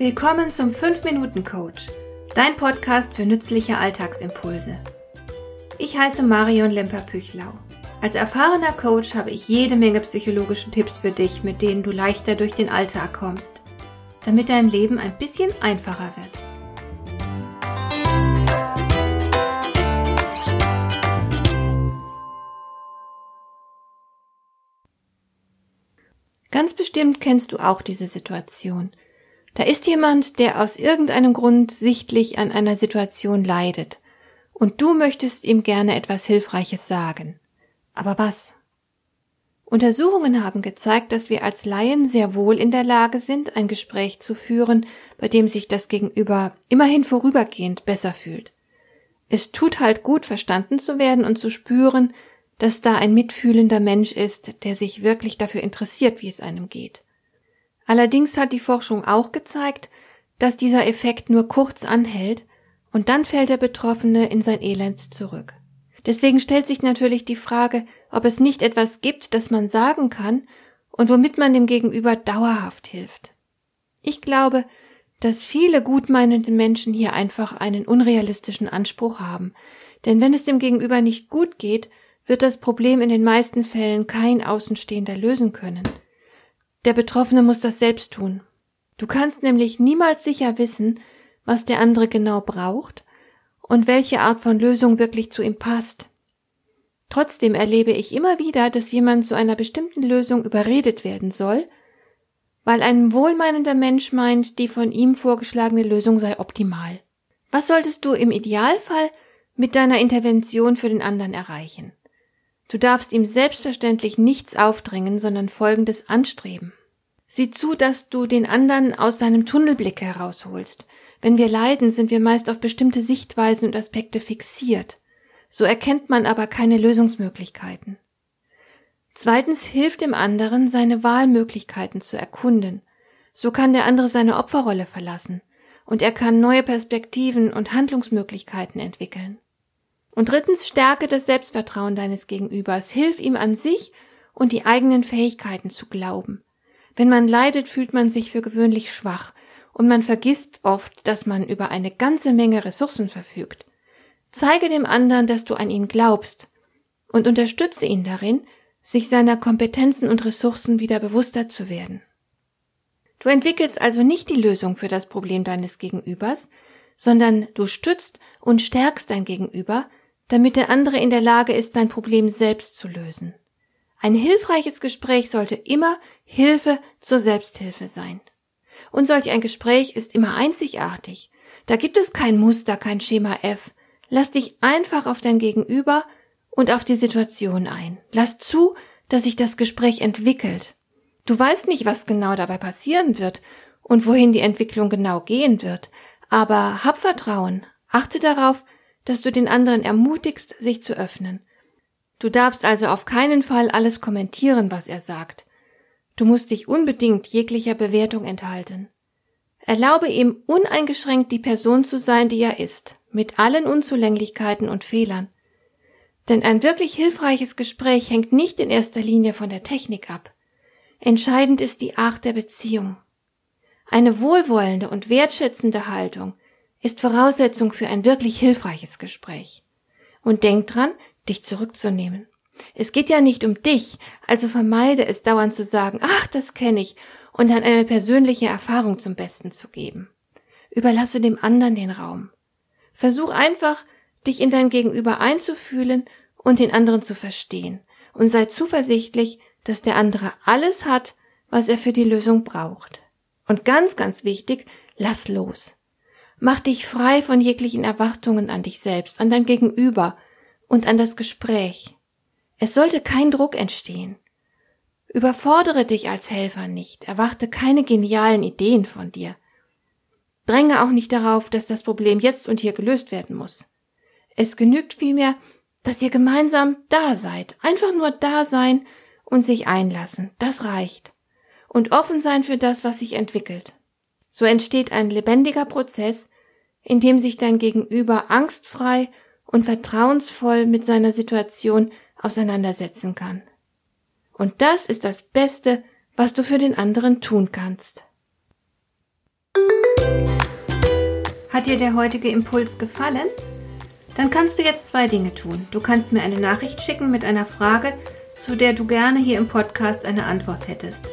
Willkommen zum 5-Minuten-Coach, dein Podcast für nützliche Alltagsimpulse. Ich heiße Marion Lemper-Püchlau. Als erfahrener Coach habe ich jede Menge psychologische Tipps für dich, mit denen du leichter durch den Alltag kommst, damit dein Leben ein bisschen einfacher wird. Ganz bestimmt kennst du auch diese Situation. Da ist jemand, der aus irgendeinem Grund sichtlich an einer Situation leidet, und du möchtest ihm gerne etwas Hilfreiches sagen. Aber was? Untersuchungen haben gezeigt, dass wir als Laien sehr wohl in der Lage sind, ein Gespräch zu führen, bei dem sich das Gegenüber immerhin vorübergehend besser fühlt. Es tut halt gut, verstanden zu werden und zu spüren, dass da ein mitfühlender Mensch ist, der sich wirklich dafür interessiert, wie es einem geht. Allerdings hat die Forschung auch gezeigt, dass dieser Effekt nur kurz anhält und dann fällt der Betroffene in sein Elend zurück. Deswegen stellt sich natürlich die Frage, ob es nicht etwas gibt, das man sagen kann und womit man dem Gegenüber dauerhaft hilft. Ich glaube, dass viele gutmeinende Menschen hier einfach einen unrealistischen Anspruch haben, denn wenn es dem Gegenüber nicht gut geht, wird das Problem in den meisten Fällen kein Außenstehender lösen können. Der Betroffene muss das selbst tun. Du kannst nämlich niemals sicher wissen, was der andere genau braucht und welche Art von Lösung wirklich zu ihm passt. Trotzdem erlebe ich immer wieder, dass jemand zu einer bestimmten Lösung überredet werden soll, weil ein wohlmeinender Mensch meint, die von ihm vorgeschlagene Lösung sei optimal. Was solltest du im Idealfall mit deiner Intervention für den anderen erreichen? Du darfst ihm selbstverständlich nichts aufdrängen, sondern Folgendes anstreben. Sieh zu, dass du den anderen aus seinem Tunnelblick herausholst. Wenn wir leiden, sind wir meist auf bestimmte Sichtweisen und Aspekte fixiert. So erkennt man aber keine Lösungsmöglichkeiten. Zweitens hilft dem anderen, seine Wahlmöglichkeiten zu erkunden. So kann der andere seine Opferrolle verlassen und er kann neue Perspektiven und Handlungsmöglichkeiten entwickeln. Und drittens stärke das Selbstvertrauen deines Gegenübers. Hilf ihm an sich und die eigenen Fähigkeiten zu glauben. Wenn man leidet, fühlt man sich für gewöhnlich schwach und man vergisst oft, dass man über eine ganze Menge Ressourcen verfügt. Zeige dem anderen, dass du an ihn glaubst und unterstütze ihn darin, sich seiner Kompetenzen und Ressourcen wieder bewusster zu werden. Du entwickelst also nicht die Lösung für das Problem deines Gegenübers, sondern du stützt und stärkst dein Gegenüber, damit der andere in der Lage ist, sein Problem selbst zu lösen. Ein hilfreiches Gespräch sollte immer Hilfe zur Selbsthilfe sein. Und solch ein Gespräch ist immer einzigartig. Da gibt es kein Muster, kein Schema F. Lass dich einfach auf dein Gegenüber und auf die Situation ein. Lass zu, dass sich das Gespräch entwickelt. Du weißt nicht, was genau dabei passieren wird und wohin die Entwicklung genau gehen wird, aber hab Vertrauen, achte darauf, dass du den anderen ermutigst, sich zu öffnen. Du darfst also auf keinen Fall alles kommentieren, was er sagt. Du musst dich unbedingt jeglicher Bewertung enthalten. Erlaube ihm uneingeschränkt die Person zu sein, die er ist, mit allen Unzulänglichkeiten und Fehlern. Denn ein wirklich hilfreiches Gespräch hängt nicht in erster Linie von der Technik ab. Entscheidend ist die Art der Beziehung. Eine wohlwollende und wertschätzende Haltung ist Voraussetzung für ein wirklich hilfreiches Gespräch. Und denk dran, dich zurückzunehmen. Es geht ja nicht um dich, also vermeide es dauernd zu sagen, ach, das kenne ich, und dann eine persönliche Erfahrung zum Besten zu geben. Überlasse dem anderen den Raum. Versuch einfach, dich in dein Gegenüber einzufühlen und den anderen zu verstehen, und sei zuversichtlich, dass der andere alles hat, was er für die Lösung braucht. Und ganz, ganz wichtig, lass los. Mach dich frei von jeglichen Erwartungen an dich selbst, an dein Gegenüber und an das Gespräch. Es sollte kein Druck entstehen. Überfordere dich als Helfer nicht, erwarte keine genialen Ideen von dir. Dränge auch nicht darauf, dass das Problem jetzt und hier gelöst werden muss. Es genügt vielmehr, dass ihr gemeinsam da seid, einfach nur da sein und sich einlassen, das reicht. Und offen sein für das, was sich entwickelt. So entsteht ein lebendiger Prozess, in dem sich dein Gegenüber angstfrei und vertrauensvoll mit seiner Situation auseinandersetzen kann. Und das ist das Beste, was du für den anderen tun kannst. Hat dir der heutige Impuls gefallen? Dann kannst du jetzt zwei Dinge tun. Du kannst mir eine Nachricht schicken mit einer Frage, zu der du gerne hier im Podcast eine Antwort hättest.